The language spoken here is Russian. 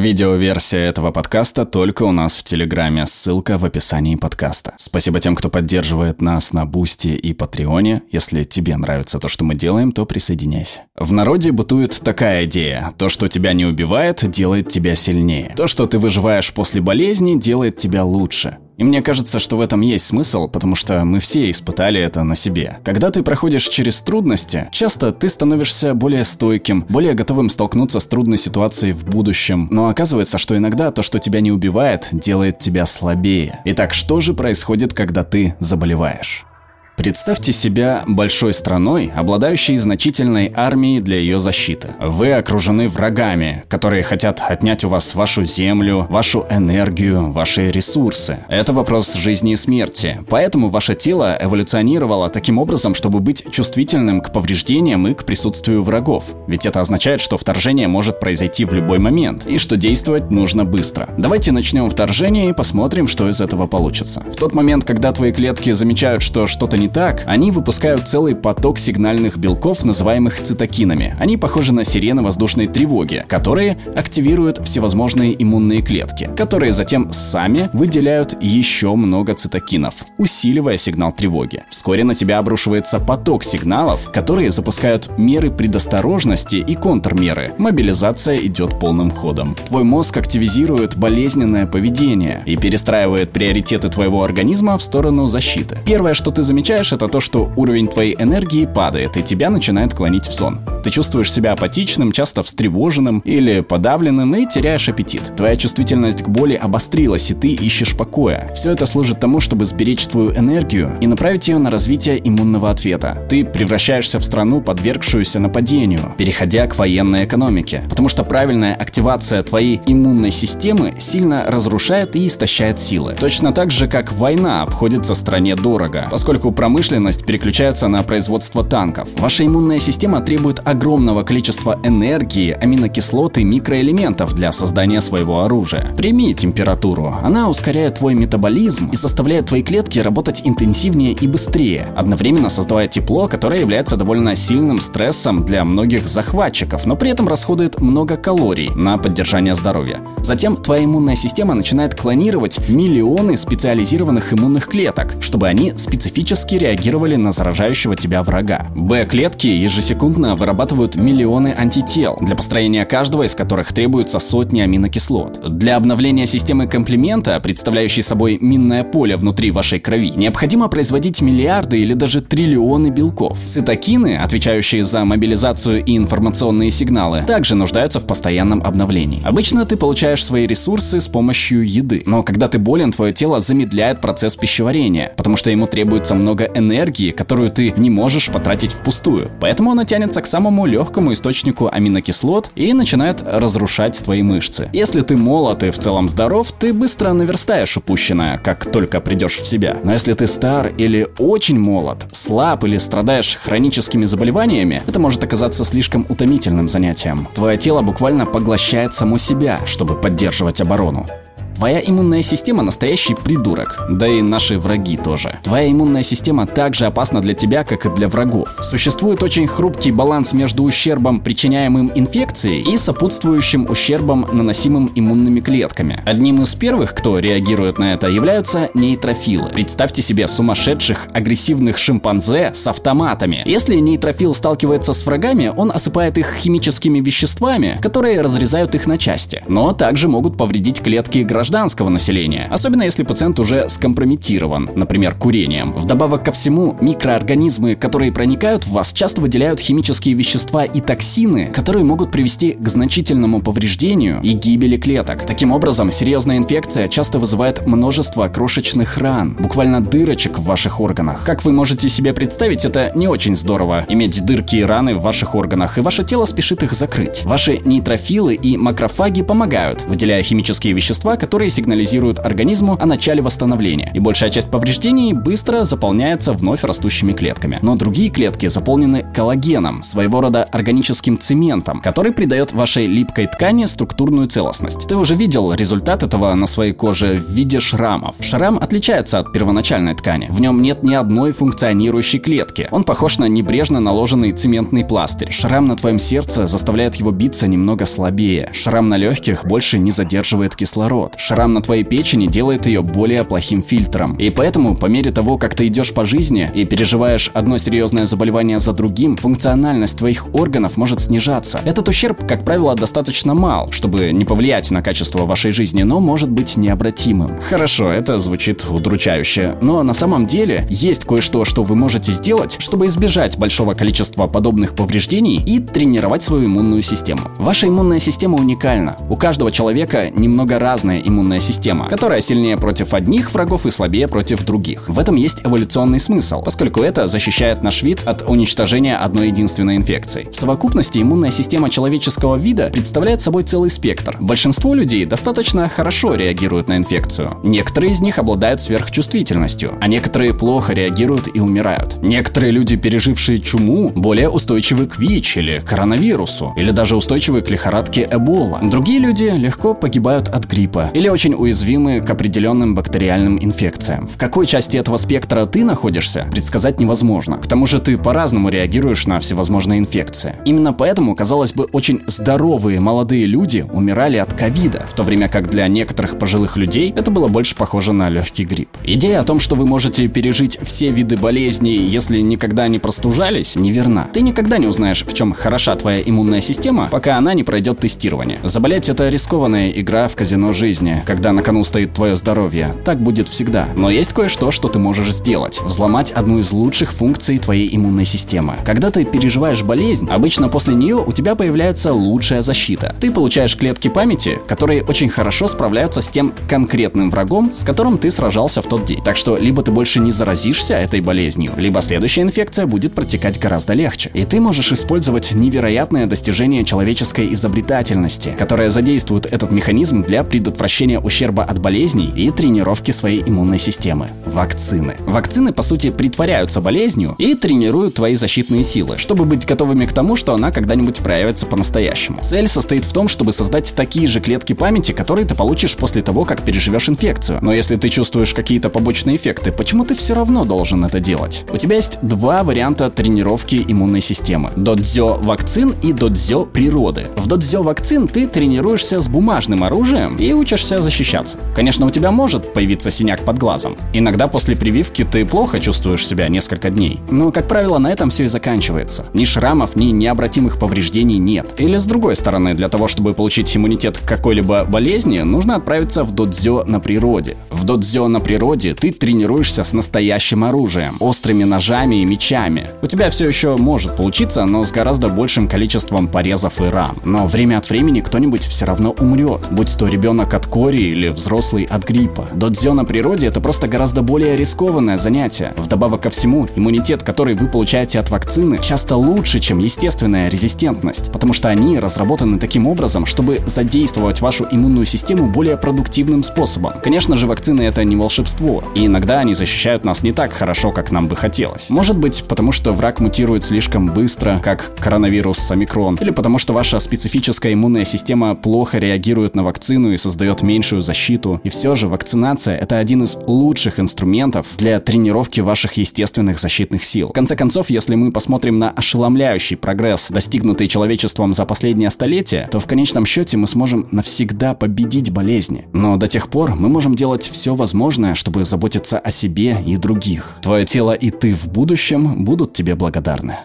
Видеоверсия этого подкаста только у нас в Телеграме, ссылка в описании подкаста. Спасибо тем, кто поддерживает нас на Boosty и Patreon е. Если тебе нравится то, что мы делаем, то присоединяйся. В народе бытует такая идея. То, что тебя не убивает, делает тебя сильнее. То, что ты выживаешь после болезни, делает тебя лучше. И мне кажется, что в этом есть смысл, потому что мы все испытали это на себе. Когда ты проходишь через трудности, часто ты становишься более стойким, более готовым столкнуться с трудной ситуацией в будущем. Но оказывается, что иногда то, что тебя не убивает, делает тебя слабее. Итак, что же происходит, когда ты заболеваешь? Представьте себя большой страной, обладающей значительной армией для ее защиты. Вы окружены врагами, которые хотят отнять у вас вашу землю, вашу энергию, ваши ресурсы. Это вопрос жизни и смерти. Поэтому ваше тело эволюционировало таким образом, чтобы быть чувствительным к повреждениям и к присутствию врагов. Ведь это означает, что вторжение может произойти в любой момент, и что действовать нужно быстро. Давайте начнем вторжение и посмотрим, что из этого получится. В тот момент, когда твои клетки замечают, что что-то не так, они выпускают целый поток сигнальных белков, называемых цитокинами. Они похожи на сирены воздушной тревоги, которые активируют всевозможные иммунные клетки, которые затем сами выделяют еще много цитокинов, усиливая сигнал тревоги. Вскоре на тебя обрушивается поток сигналов, которые запускают меры предосторожности и контрмеры. Мобилизация идет полным ходом. Твой мозг активизирует болезненное поведение и перестраивает приоритеты твоего организма в сторону защиты. Первое, что ты замечаешь, замечаешь, это то, что уровень твоей энергии падает, и тебя начинает клонить в сон. Ты чувствуешь себя апатичным, часто встревоженным или подавленным и теряешь аппетит. Твоя чувствительность к боли обострилась, и ты ищешь покоя. Все это служит тому, чтобы сберечь твою энергию и направить ее на развитие иммунного ответа. Ты превращаешься в страну, подвергшуюся нападению, переходя к военной экономике. Потому что правильная активация твоей иммунной системы сильно разрушает и истощает силы. Точно так же, как война обходится стране дорого, поскольку промышленность переключается на производство танков. Ваша иммунная система требует огромного количества энергии, аминокислот и микроэлементов для создания своего оружия. Прими температуру. Она ускоряет твой метаболизм и заставляет твои клетки работать интенсивнее и быстрее, одновременно создавая тепло, которое является довольно сильным стрессом для многих захватчиков, но при этом расходует много калорий на поддержание здоровья. Затем твоя иммунная система начинает клонировать миллионы специализированных иммунных клеток, чтобы они специфически реагировали на заражающего тебя врага. Б-клетки ежесекундно вырабатывают миллионы антител, для построения каждого из которых требуется сотни аминокислот. Для обновления системы комплимента, представляющей собой минное поле внутри вашей крови, необходимо производить миллиарды или даже триллионы белков. Цитокины, отвечающие за мобилизацию и информационные сигналы, также нуждаются в постоянном обновлении. Обычно ты получаешь свои ресурсы с помощью еды, но когда ты болен, твое тело замедляет процесс пищеварения, потому что ему требуется много энергии, которую ты не можешь потратить впустую. Поэтому она тянется к самому легкому источнику аминокислот и начинает разрушать твои мышцы. Если ты молод и в целом здоров, ты быстро наверстаешь упущенное, как только придешь в себя. Но если ты стар или очень молод, слаб или страдаешь хроническими заболеваниями, это может оказаться слишком утомительным занятием. Твое тело буквально поглощает само себя, чтобы поддерживать оборону. Твоя иммунная система настоящий придурок, да и наши враги тоже. Твоя иммунная система также опасна для тебя, как и для врагов. Существует очень хрупкий баланс между ущербом, причиняемым инфекцией, и сопутствующим ущербом, наносимым иммунными клетками. Одним из первых, кто реагирует на это, являются нейтрофилы. Представьте себе сумасшедших, агрессивных шимпанзе с автоматами. Если нейтрофил сталкивается с врагами, он осыпает их химическими веществами, которые разрезают их на части, но также могут повредить клетки граждан гражданского населения, особенно если пациент уже скомпрометирован, например, курением. Вдобавок ко всему, микроорганизмы, которые проникают в вас, часто выделяют химические вещества и токсины, которые могут привести к значительному повреждению и гибели клеток. Таким образом, серьезная инфекция часто вызывает множество крошечных ран, буквально дырочек в ваших органах. Как вы можете себе представить, это не очень здорово иметь дырки и раны в ваших органах, и ваше тело спешит их закрыть. Ваши нейтрофилы и макрофаги помогают, выделяя химические вещества, которые которые сигнализируют организму о начале восстановления, и большая часть повреждений быстро заполняется вновь растущими клетками. Но другие клетки заполнены коллагеном, своего рода органическим цементом, который придает вашей липкой ткани структурную целостность. Ты уже видел результат этого на своей коже в виде шрамов. Шрам отличается от первоначальной ткани. В нем нет ни одной функционирующей клетки. Он похож на небрежно наложенный цементный пластырь. Шрам на твоем сердце заставляет его биться немного слабее. Шрам на легких больше не задерживает кислород. Шрам на твоей печени делает ее более плохим фильтром. И поэтому, по мере того, как ты идешь по жизни и переживаешь одно серьезное заболевание за другим, функциональность твоих органов может снижаться. Этот ущерб, как правило, достаточно мал, чтобы не повлиять на качество вашей жизни, но может быть необратимым. Хорошо, это звучит удручающе, но на самом деле есть кое-что, что вы можете сделать, чтобы избежать большого количества подобных повреждений и тренировать свою иммунную систему. Ваша иммунная система уникальна. У каждого человека немного разная иммунная система, которая сильнее против одних врагов и слабее против других. В этом есть эволюционный смысл, поскольку это защищает наш вид от уничтожения одной единственной инфекции. В совокупности иммунная система человеческого вида представляет собой целый спектр. Большинство людей достаточно хорошо реагируют на инфекцию. Некоторые из них обладают сверхчувствительностью, а некоторые плохо реагируют и умирают. Некоторые люди, пережившие чуму, более устойчивы к ВИЧ или коронавирусу, или даже устойчивы к лихорадке Эбола. Другие люди легко погибают от гриппа или очень уязвимы к определенным бактериальным инфекциям. В какой части этого спектра ты находишься, предсказать невозможно. К тому же ты по-разному реагируешь на всевозможные инфекции. Именно поэтому, казалось бы, очень здоровые молодые люди умирали от ковида, в то время как для некоторых пожилых людей это было больше похоже на легкий грипп. Идея о том, что вы можете пережить все виды болезней, если никогда не простужались, неверна. Ты никогда не узнаешь, в чем хороша твоя иммунная система, пока она не пройдет тестирование. Заболеть это рискованная игра в казино жизни, когда на кону стоит твое здоровье. Так будет всегда. Но есть кое-что, что ты можешь сделать. Взломать одну из лучших функций твоей иммунной системы. Когда ты переживаешь болезнь, обычно после нее у тебя появляется лучшая защита. Ты получаешь клетки памяти, которые очень хорошо справляются с тем конкретным врагом, с которым ты сражался в тот день. Так что либо ты больше не заразишься этой болезнью, либо следующая инфекция будет протекать гораздо легче. И ты можешь использовать невероятное достижение человеческой изобретательности, которое задействует этот механизм для предотвращения ущерба от болезней и тренировки своей иммунной системы. Вакцины. Вакцины, по сути, притворяются болезнью и тренируют твои защитные силы, чтобы быть готовыми к тому, что она когда-нибудь проявится по-настоящему. Цель состоит в том, чтобы создать такие же клетки памяти, которые ты получишь после того, как переживешь инфекцию. Но если ты чувствуешь какие-то побочные эффекты, почему ты все равно должен это делать? У тебя есть два варианта тренировки иммунной системы. Додзё вакцин и додзё природы. В додзё вакцин ты тренируешься с бумажным оружием и учишься защищаться. Конечно, у тебя может появиться синяк под глазом. Иногда после прививки ты плохо чувствуешь себя несколько дней. Но, как правило, на этом все и заканчивается. Ни шрамов, ни необратимых повреждений нет. Или с другой стороны, для того, чтобы получить иммунитет к какой-либо болезни, нужно отправиться в додзё на природе. В додзё на природе ты тренируешься с настоящим оружием, острыми ножами и мечами. У тебя все еще может получиться, но с гораздо большим количеством порезов и ран. Но время от времени кто-нибудь все равно умрет, будь то ребенок от кори или взрослый от гриппа. Додзё на природе это просто гораздо более рискованное занятие. Вдобавок ко всему, иммунитет, который вы получаете от вакцины, часто лучше, чем естественная резистентность, потому что они разработаны таким образом, чтобы задействовать вашу иммунную систему более продуктивным способом. Конечно же, вакцины это не волшебство, и иногда они защищают нас не так хорошо, как нам бы хотелось. Может быть, потому что враг мутирует слишком быстро, как коронавирус омикрон, или потому что ваша специфическая иммунная система плохо реагирует на вакцину и создает меньшую защиту. И все же вакцинация это один из лучших инструментов для тренировки ваших естественных защитных сил. В конце концов, если мы посмотрим на ошеломляющий прогресс, достигнутый человечеством за последнее столетие, то в конечном счете мы сможем навсегда победить болезни. Но до тех пор мы можем делать все возможное, чтобы заботиться о себе и других. Твое тело и ты в будущем будут тебе благодарны.